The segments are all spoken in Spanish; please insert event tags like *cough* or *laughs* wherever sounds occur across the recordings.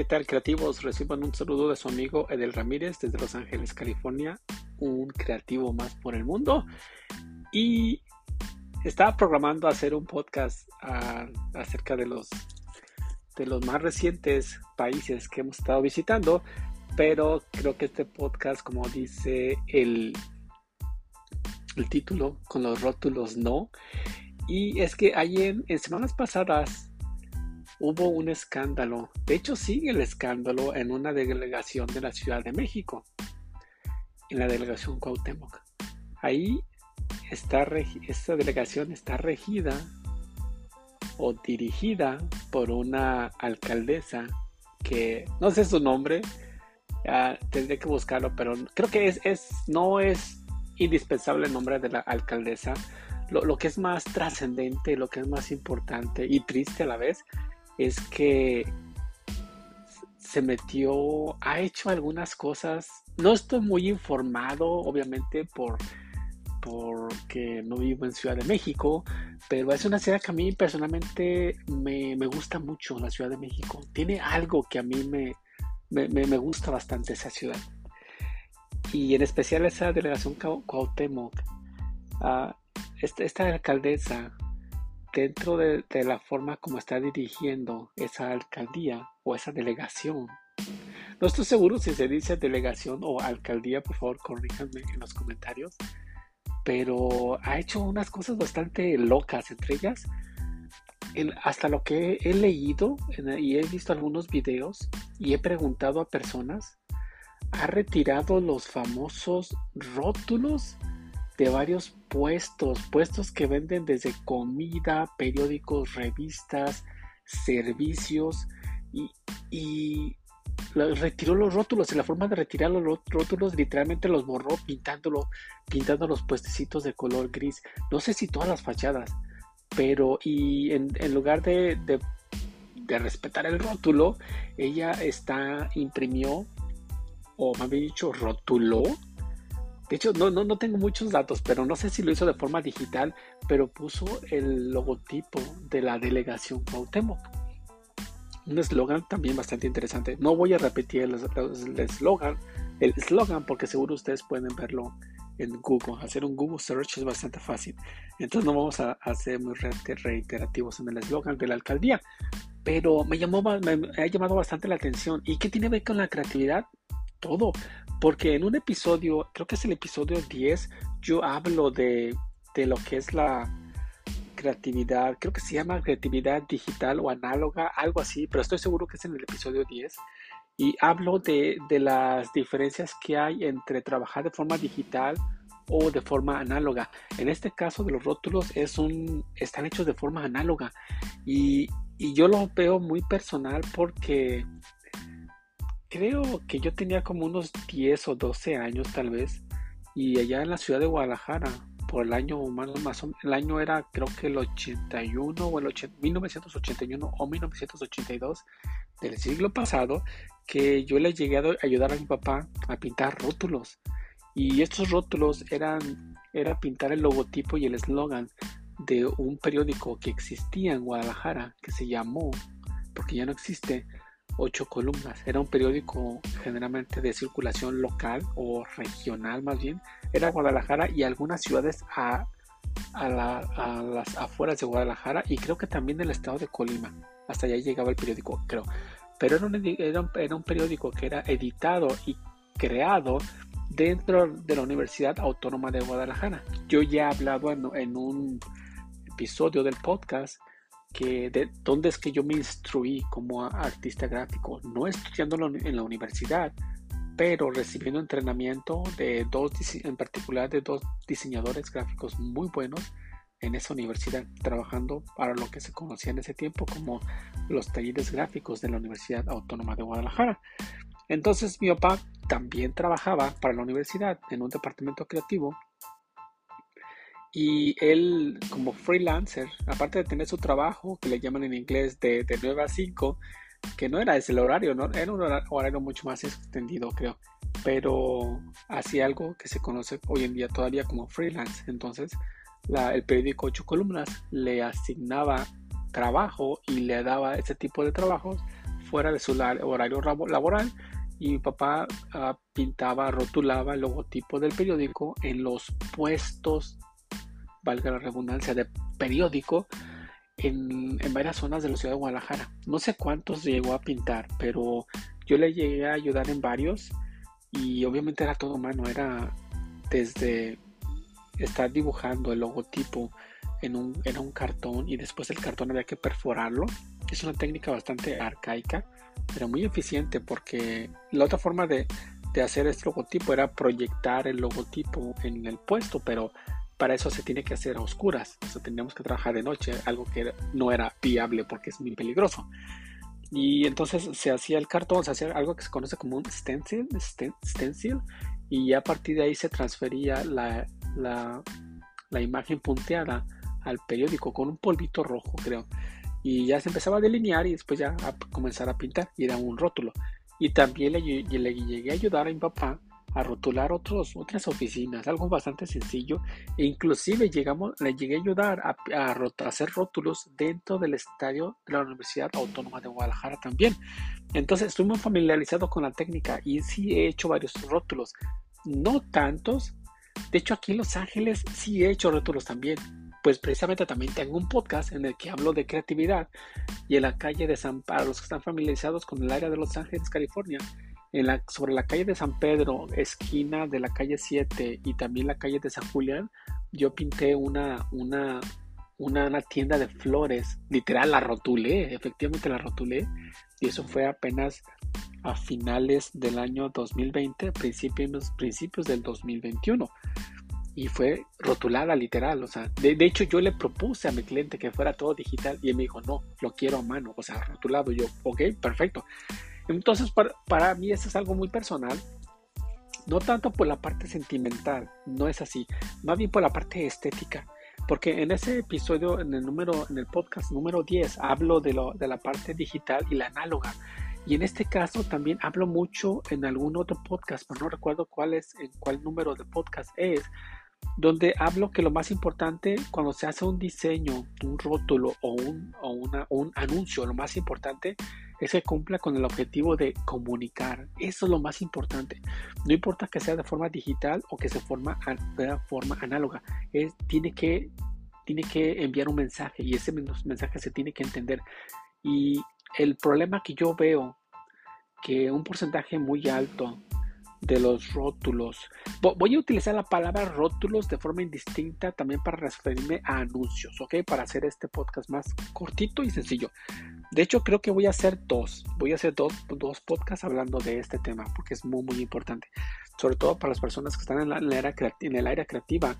¿qué tal creativos? Reciban un saludo de su amigo Edel Ramírez desde Los Ángeles, California, un creativo más por el mundo. Y estaba programando hacer un podcast acerca de los, de los más recientes países que hemos estado visitando, pero creo que este podcast, como dice el, el título, con los rótulos no. Y es que ayer, en semanas pasadas, hubo un escándalo. De hecho, sigue el escándalo en una delegación de la Ciudad de México, en la delegación Cuauhtémoc. Ahí está, esta delegación está regida o dirigida por una alcaldesa que no sé su nombre, tendré que buscarlo, pero creo que es, es no es indispensable el nombre de la alcaldesa. Lo que es más trascendente, lo que es más importante y triste a la vez, es que se metió, ha hecho algunas cosas. No estoy muy informado, obviamente, por porque no vivo en Ciudad de México, pero es una ciudad que a mí personalmente me, gusta mucho, la Ciudad de México. Tiene algo que a mí me, me, gusta bastante esa ciudad. Y en especial esa delegación Cuauhtémoc. Uh, esta, alcaldesa dentro de, la forma como está dirigiendo esa alcaldía o esa delegación. No estoy seguro si se dice delegación o alcaldía, por favor corríjanme en los comentarios, pero ha hecho unas cosas bastante locas, entre ellas, hasta lo que he leído y he visto algunos videos y he preguntado a personas, ha retirado los famosos rótulos de varios puestos, puestos que venden desde comida, periódicos, revistas, servicios y, retiró los rótulos y la forma de retirar los rótulos literalmente los borró pintándolo, pintando los puestecitos de color gris. No sé si todas las fachadas, pero y en, lugar de, de, de respetar el rótulo, ella está imprimió o más bien dicho rotuló de hecho, no, no, no tengo muchos datos, pero no sé si lo hizo de forma digital, pero puso el logotipo de la delegación Cuauhtémoc. Un eslogan también bastante interesante. No voy a repetir el eslogan, el eslogan porque seguro ustedes pueden verlo en Google. Hacer un Google search es bastante fácil. Entonces no vamos a, hacer muy reiterativos en el eslogan de la alcaldía. Pero me, llamó, me ha llamado bastante la atención. ¿Y qué tiene que ver con la creatividad? Todo. Porque en un episodio, creo que es el episodio 10, yo hablo de, lo que es la creatividad, creo que se llama creatividad digital o análoga, algo así, pero estoy seguro que es en el episodio 10. Y hablo de, las diferencias que hay entre trabajar de forma digital o de forma análoga. En este caso de los rótulos es un, están hechos de forma análoga y, y yo lo veo muy personal porque creo que yo tenía como unos 10 o 12 años tal vez y allá en la ciudad de Guadalajara por el año más, más el año era creo que el 81 o el 1981 o 1982 del siglo pasado que yo le llegué a ayudar a mi papá a pintar rótulos. Y estos rótulos eran era pintar el logotipo y el eslogan de un periódico que existía en Guadalajara que se llamó porque ya no existe ocho columnas. Era un periódico generalmente de circulación local o regional más bien. Era Guadalajara y algunas ciudades a, las afueras de Guadalajara y creo que también el estado de Colima. Hasta allá llegaba el periódico, creo. Pero era un, era un periódico que era editado y creado dentro de la Universidad Autónoma de Guadalajara. Yo ya he hablado en un episodio del podcast que de dónde es que yo me instruí como artista gráfico, no estudiándolo en la universidad, pero recibiendo entrenamiento de dos, en particular de dos diseñadores gráficos muy buenos en esa universidad, trabajando para lo que se conocía en ese tiempo como los talleres gráficos de la Universidad Autónoma de Guadalajara. Entonces mi papá también trabajaba para la universidad en un departamento creativo y él, como freelancer, aparte de tener su trabajo, que le llaman en inglés de, de 9 a 5, que no era ese el horario, ¿no? era un horario mucho más extendido, creo. Pero hacía algo que se conoce hoy en día todavía como freelance. Entonces, el periódico 8 columnas le asignaba trabajo y le daba ese tipo de trabajos fuera de su horario laboral y mi papá ah, pintaba, rotulaba el logotipo del periódico en los puestos, valga la redundancia, de periódico en, en, varias zonas de la ciudad de Guadalajara. No sé cuántos llegó a pintar, pero yo le llegué a ayudar en varios y obviamente era todo mano, era desde estar dibujando el logotipo en un, en un cartón y después el cartón había que perforarlo. Es una técnica bastante arcaica pero muy eficiente porque la otra forma de, hacer este logotipo era proyectar el logotipo en el puesto, pero para eso se tiene que hacer a oscuras, o sea, teníamos que trabajar de noche, algo que no era viable porque es muy peligroso. Y entonces se hacía el cartón, se hacía algo que se conoce como un stencil, stencil y a partir de ahí se transfería la, imagen punteada al periódico con un polvito rojo, creo y ya se empezaba a delinear y después ya a comenzar a pintar y era un rótulo. Y también le llegué a ayudar a mi papá a rotular otras oficinas, algo bastante sencillo. E inclusive llegamos, le llegué a ayudar a, a, hacer rótulos dentro del estadio de la Universidad Autónoma de Guadalajara también. Entonces estoy muy familiarizado con la técnica y sí he hecho varios rótulos. No tantos. De hecho aquí en Los Ángeles sí he hecho rótulos también pues precisamente también tengo un podcast en el que hablo de creatividad y en la calle de San para los que están familiarizados con el área de Los Ángeles, California, sobre la calle de San Pedro, esquina de la calle 7 y también la calle de San Julián, yo pinté una, una, una, tienda de flores, literal la rotulé, efectivamente la rotulé. Y eso fue apenas a finales del año 2020, principios, principios del 2021 y fue rotulada literal, o sea, de, hecho yo le propuse a mi cliente que fuera todo digital y él me dijo, no, lo quiero a mano, o sea, rotulado, yo, ok, perfecto. Entonces, para, para mí eso es algo muy personal, no tanto por la parte sentimental, no es así, más bien por la parte estética. Porque en ese episodio, en el número, en el podcast número 10, hablo de, lo, de la parte digital y la análoga. Y en este caso también hablo mucho en algún otro podcast, pero no recuerdo cuál es, en cuál número de podcast es, donde hablo que lo más importante cuando se hace un diseño, un rótulo o un, anuncio, lo más importante es que cumpla con el objetivo de comunicar. Eso es lo más importante. No importa que sea de forma digital o que sea de forma análoga. Tiene, que, tiene que enviar un mensaje y ese mensaje se tiene que entender. Y el problema que yo veo, que un porcentaje muy alto de los rótulos. Voy a utilizar la palabra rótulos de forma indistinta también para referirme a anuncios, ¿ok? Para hacer este podcast más cortito y sencillo. De hecho, creo que voy a hacer dos. Voy a hacer dos, dos podcasts hablando de este tema porque es muy, muy importante. Sobre todo para las personas que están en, la, era, en el área creativa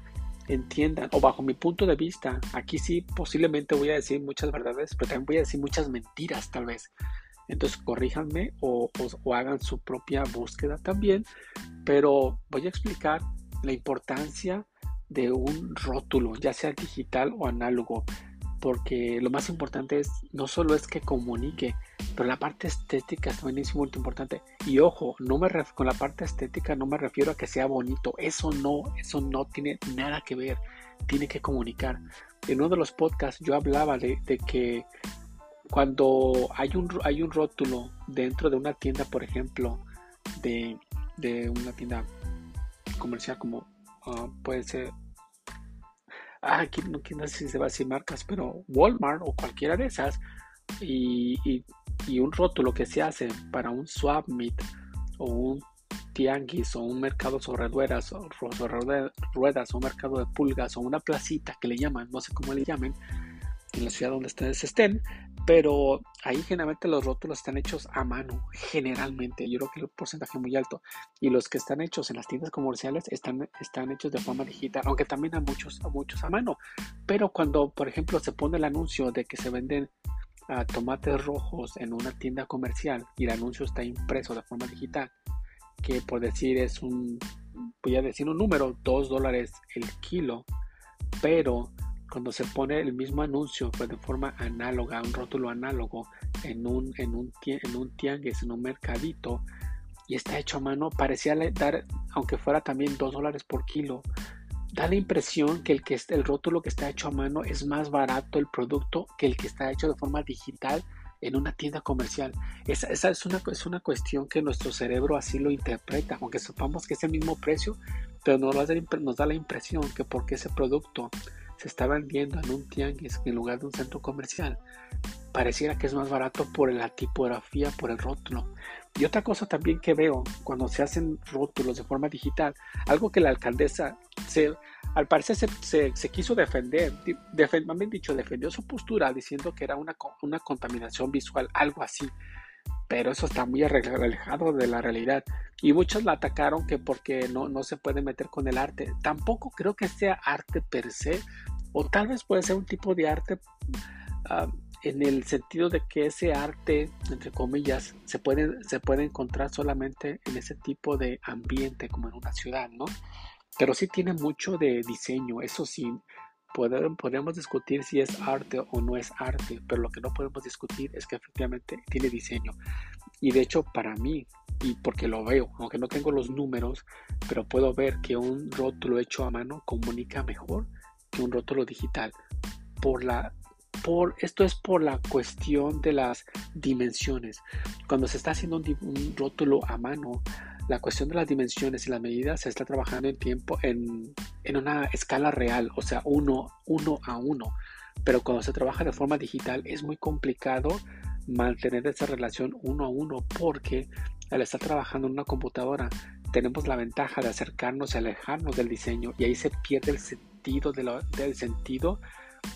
entiendan, o bajo mi punto de vista, aquí sí posiblemente voy a decir muchas verdades, pero también voy a decir muchas mentiras tal vez. Entonces corríjanme o, hagan su propia búsqueda también, pero voy a explicar la importancia de un rótulo, ya sea digital o análogo, porque lo más importante es no solo es que comunique, pero la parte estética también es muy importante. Y ojo, no me con la parte estética no me refiero a que sea bonito, eso no, eso no tiene nada que ver, tiene que comunicar. En uno de los podcasts yo hablaba de que cuando hay un, hay un rótulo dentro de una tienda, por ejemplo, de, una tienda comercial como ah, puede ser, ah, aquí no, sé si se va a decir marcas, pero Walmart o cualquiera de esas, y, un rótulo que se hace para un swap meet o un tianguis o un mercado sobre ruedas o sobre ruedas o un mercado de pulgas o una placita que le llaman, no sé cómo le llamen, en la ciudad donde ustedes estén, pero ahí generalmente los rótulos están hechos a mano, generalmente, yo creo que el porcentaje es muy alto, y los que están hechos en las tiendas comerciales están, están hechos de forma digital, aunque también hay muchos, muchos a mano, pero cuando, por ejemplo, se pone el anuncio de que se venden ah, tomates rojos en una tienda comercial y el anuncio está impreso de forma digital, que por decir es un, voy a decir un número, 2 dólares el kilo, pero cuando se pone el mismo anuncio pues de forma análoga, un rótulo análogo en un, en un, en un tianguis, en un mercadito, y está hecho a mano, parecía dar, aunque fuera también 2 dólares por kilo, da la impresión que el, que el rótulo que está hecho a mano es más barato el producto que el que está hecho de forma digital en una tienda comercial. Esa, es, una, es una cuestión que nuestro cerebro así lo interpreta, aunque sepamos que es el mismo precio, pero nos da la impresión que porque ese producto se está vendiendo en un tianguis en lugar de un centro comercial, pareciera que es más barato por la tipografía, por el rótulo. Y otra cosa también que veo cuando se hacen rótulos de forma digital, algo que la alcaldesa se, al parecer se, se, quiso defender, defend, dicho, defendió su postura diciendo que era una, una contaminación visual, algo así. Pero eso está muy alejado de la realidad. Y muchos la atacaron que porque no, no se puede meter con el arte. Tampoco creo que sea arte per se, o tal vez puede ser un tipo de arte ah, en el sentido de que ese arte, entre comillas, se puede, se puede encontrar solamente en ese tipo de ambiente como en una ciudad, ¿no? Pero sí tiene mucho de diseño, eso sí, podemos discutir si es arte o no es arte, pero lo que no podemos discutir es que efectivamente tiene diseño. Y de hecho, para mí, y porque lo veo, aunque no tengo los números, pero puedo ver que un rótulo hecho a mano comunica mejor que un rótulo digital. Por la, por, esto es por la cuestión de las dimensiones. Cuando se está haciendo un, rótulo a mano, la cuestión de las dimensiones y las medidas se está trabajando en tiempo en, en una escala real, o sea, uno, uno a uno. Pero cuando se trabaja de forma digital es muy complicado mantener esa relación uno a uno porque al estar trabajando en una computadora tenemos la ventaja de acercarnos y alejarnos del diseño y ahí se pierde el sentido del sentido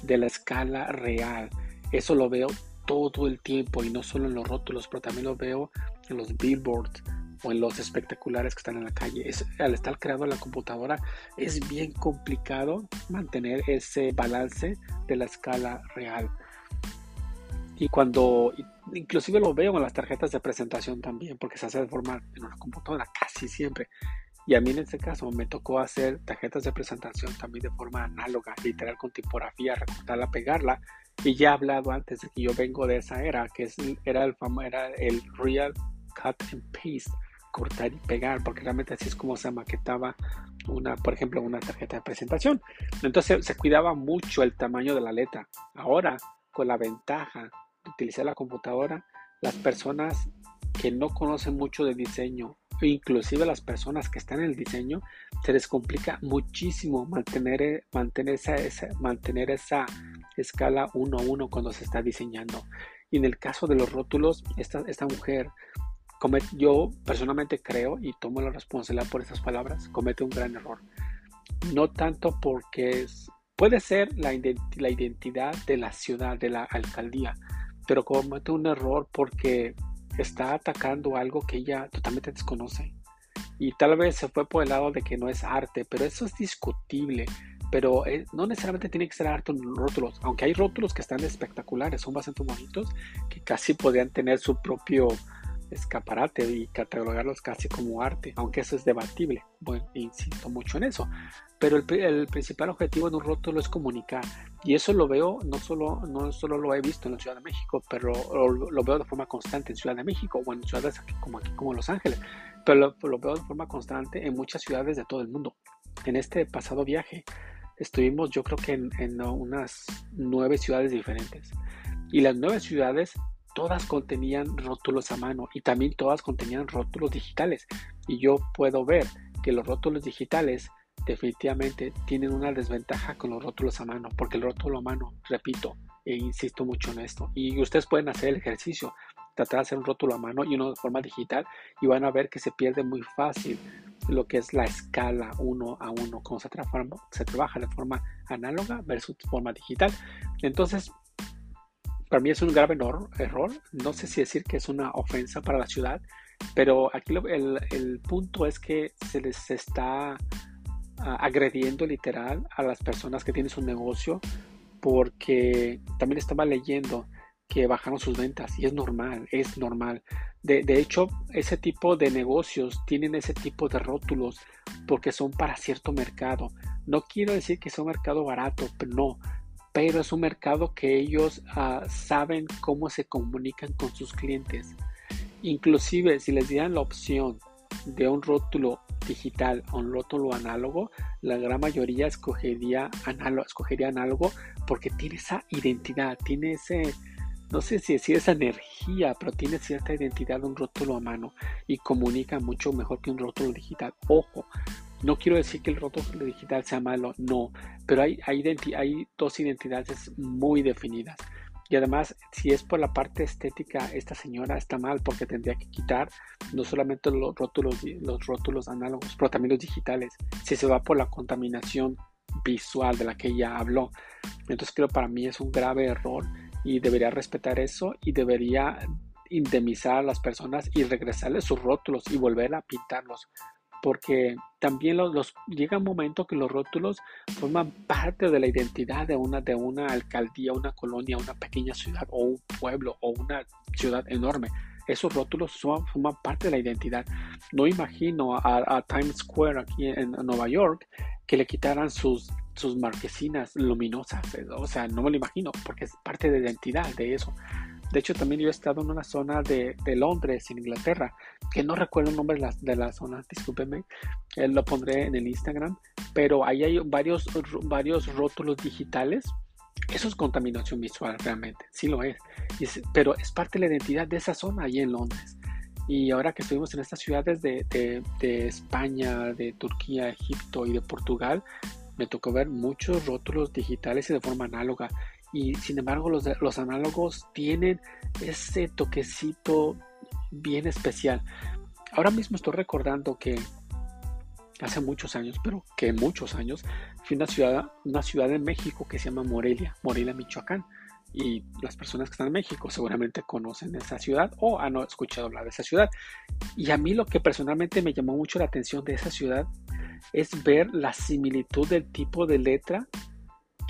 de la escala real. Eso lo veo todo el tiempo y no solo en los rótulos, pero también lo veo en los billboards o en los espectaculares que están en la calle. Es, al estar creado en la computadora es bien complicado mantener ese balance de la escala real. Y cuando, inclusive lo veo en las tarjetas de presentación también, porque se hace de forma en una computadora casi siempre. Y a mí en este caso me tocó hacer tarjetas de presentación también de forma análoga, literal con tipografía, recortarla, pegarla. Y ya he hablado antes de que yo vengo de esa era, que es, era, el era el Real Cut and Paste, cortar y pegar, porque realmente así es como se maquetaba una, por ejemplo, una tarjeta de presentación. Entonces se cuidaba mucho el tamaño de la letra. Ahora, con la ventaja de utilizar la computadora, las personas que no conocen mucho de diseño inclusive las personas que están en el diseño, se les complica muchísimo mantener, eh, mantener, esa, mantener esa escala uno a uno cuando se está diseñando. Y en el caso de los rótulos, esta, esta mujer, yo personalmente creo y tomo la responsabilidad por esas palabras, comete un gran error. No tanto porque es, puede ser la, la identidad de la ciudad, de la alcaldía, pero comete un error porque está atacando algo que ella totalmente desconoce. Y tal vez se fue por el lado de que no es arte, pero eso es discutible. Pero eh, no necesariamente tiene que ser arte en rótulos, aunque hay rótulos que están espectaculares, son bastante bonitos, que casi podrían tener su propio escaparate y catalogarlos casi como arte, aunque eso es debatible. Bueno, insisto mucho en eso. Pero el, principal objetivo de un rótulo es comunicar. Y eso lo veo, no solo, no solo lo he visto en la Ciudad de México, pero lo, veo de forma constante en Ciudad de México o en ciudades como aquí, como Los Ángeles. Pero lo, veo de forma constante en muchas ciudades de todo el mundo. En este pasado viaje estuvimos yo creo que en, en unas nueve ciudades diferentes. Y las nueve ciudades todas contenían rótulos a mano y también todas contenían rótulos digitales. Y yo puedo ver que los rótulos digitales definitivamente tienen una desventaja con los rótulos a mano, porque el rótulo a mano, repito, e insisto mucho en esto, y ustedes pueden hacer el ejercicio, tratar de hacer un rótulo a mano y uno de forma digital, y van a ver que se pierde muy fácil lo que es la escala uno a uno, cuando se, se trabaja de forma análoga versus forma digital. Entonces, para mí es un grave error. No sé si decir que es una ofensa para la ciudad, pero aquí el, punto es que se les está ah, agrediendo literal a las personas que tienen su negocio porque también estaba leyendo que bajaron sus ventas y es normal, es normal. De, de, hecho, ese tipo de negocios tienen ese tipo de rótulos porque son para cierto mercado. No quiero decir que sea un mercado barato, pero no, pero es un mercado que ellos ah, saben cómo se comunican con sus clientes. Inclusive si les dieran la opción de un rótulo digital a un rótulo análogo, la gran mayoría escogería análogo, escogería porque tiene esa identidad, tiene ese, no sé si decir esa energía, pero tiene cierta identidad de un rótulo a mano y comunica mucho mejor que un rótulo digital. Ojo, no quiero decir que el rótulo digital sea malo, no, pero hay dos identidades muy definidas. Y además, si es por la parte estética, esta señora está mal porque tendría que quitar no solamente los rótulos, los rótulos análogos, pero también los digitales. Si se va por la contaminación visual de la que ella habló. Entonces creo para mí es un grave error y debería respetar eso y debería indemnizar a las personas y regresarles sus rótulos y volver a pintarlos porque también los, llega un momento que los rótulos forman parte de la identidad de una, de una alcaldía, una colonia, una pequeña ciudad o un pueblo o una ciudad enorme. Esos rótulos forman parte de la identidad. No imagino a, Times Square aquí en, Nueva York que le quitaran sus, sus marquesinas luminosas. O sea, no me lo imagino porque es parte de la identidad de eso. De hecho, también yo he estado en una zona de, Londres, en Inglaterra, que no recuerdo el nombre de la, de la zona, discúlpeme, eh, lo pondré en el Instagram, pero ahí hay varios, varios rótulos digitales. Eso es contaminación visual, realmente, sí lo es. pero es parte de la identidad de esa zona ahí en Londres. Y ahora que estuvimos en estas ciudades de, de, España, de Turquía, Egipto y de Portugal, me tocó ver muchos rótulos digitales y de forma análoga y sin embargo los, los análogos tienen ese toquecito bien especial. Ahora mismo estoy recordando que hace muchos años, pero que muchos años, fui a una ciudad, una ciudad de México que se llama Morelia, Morelia, Michoacán. Y las personas que están en México seguramente conocen esa ciudad o han escuchado hablar de esa ciudad. Y a mí lo que personalmente me llamó mucho la atención de esa ciudad es ver la similitud del tipo de letra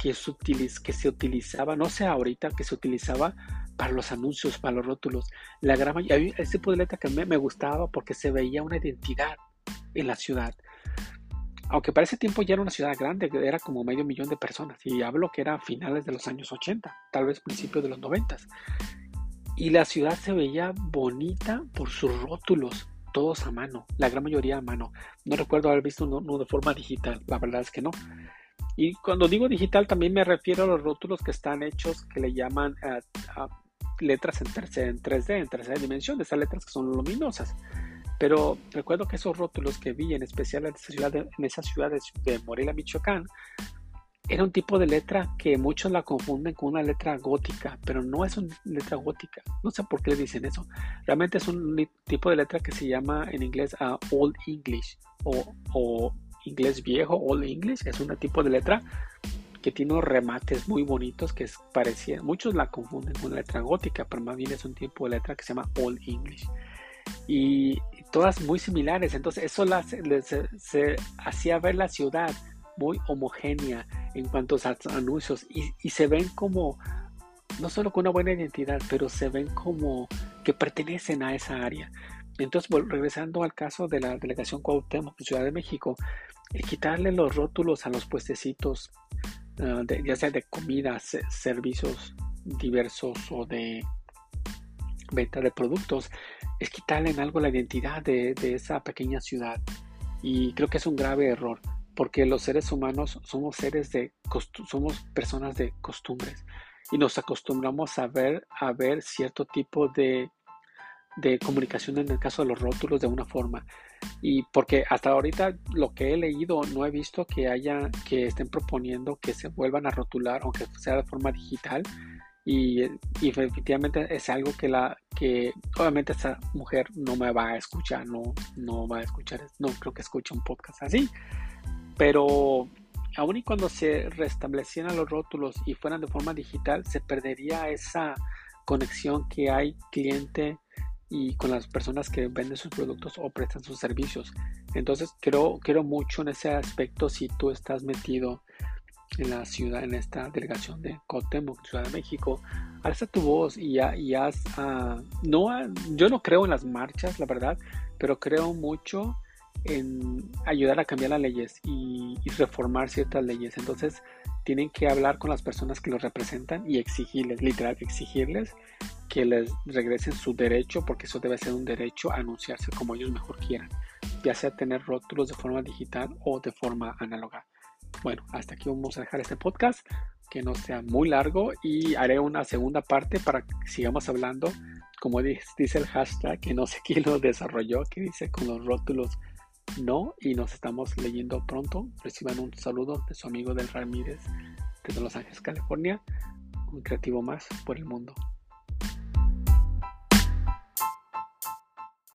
que se, utilizaba, no sé ahorita, que se utilizaba para los anuncios, para los rótulos. La gran mayoría, ese letra que me, gustaba porque se veía una identidad en la ciudad. Aunque para ese tiempo ya era una ciudad grande, era como medio millón de personas. Y hablo que era finales de los años 80, tal vez principios de los 90. Y la ciudad se veía bonita por sus rótulos, todos a mano, la gran mayoría a mano. No recuerdo haber visto uno de forma digital, la verdad es que no. Y cuando digo digital también me refiero a los rótulos que están hechos que le llaman eh, letras en, 3D, en tercera dimensión, esas letras que son luminosas. Pero recuerdo que esos rótulos que vi, en especial en esa ciudad de, en esa ciudad de, Morelia, Michoacán, era un tipo de letra que muchos la confunden con una letra gótica, pero no es una letra gótica. No sé por qué le dicen eso. Realmente es un tipo de letra que se llama en inglés uh, Old English o, o inglés viejo, Old English, es un tipo de letra que tiene unos remates muy bonitos que es parecida, muchos la confunden con letra gótica, pero más bien es un tipo de letra que se llama Old English. Y, todas muy similares, entonces eso se, hacía ver la ciudad muy homogénea en cuanto a anuncios y, y se ven como, no solo con una buena identidad, pero se ven como que pertenecen a esa área. Entonces, regresando al caso de la delegación Cuauhtémoc de Ciudad de México, el quitarle los rótulos a los puestecitos, ah, ya sea de comida, servicios diversos o de venta de productos, es quitarle en algo la identidad de, esa pequeña ciudad. Y creo que es un grave error, porque los seres humanos somos seres de somos personas de costumbres y nos acostumbramos a ver a ver cierto tipo de de comunicación en el caso de los rótulos de una forma. Y porque hasta ahorita lo que he leído no he visto que haya que estén proponiendo que se vuelvan a rotular aunque sea de forma digital. Y, y efectivamente es algo que la que obviamente esa mujer no me va a escuchar no no va a escuchar no creo que escuche un podcast así. Pero aun y cuando se restablecieran los rótulos y fueran de forma digital se perdería esa conexión que hay cliente y con las personas que venden sus productos o prestan sus servicios. Entonces creo, creo mucho en ese aspecto si tú estás metido en la ciudad, en esta delegación de Cotemoc, Ciudad de México, alza tu voz y, y haz, uh, no, yo no creo en las marchas, la verdad, pero creo mucho en ayudar a cambiar las leyes y, y, reformar ciertas leyes. Entonces tienen que hablar con las personas que los representan y exigirles, literal, exigirles que les regresen su derecho, porque eso debe ser un derecho a anunciarse como ellos mejor quieran, ya sea tener rótulos de forma digital o de forma análoga. Bueno, hasta aquí vamos a dejar este podcast. que no sea muy largo y haré una segunda parte para que sigamos hablando, como dice el hashtag, que no sé *laughs* quién lo desarrolló, que dice con los rótulos no y nos estamos leyendo pronto. Reciban un saludo de su amigo del Ramírez desde Los Ángeles, California, un creativo más por el mundo.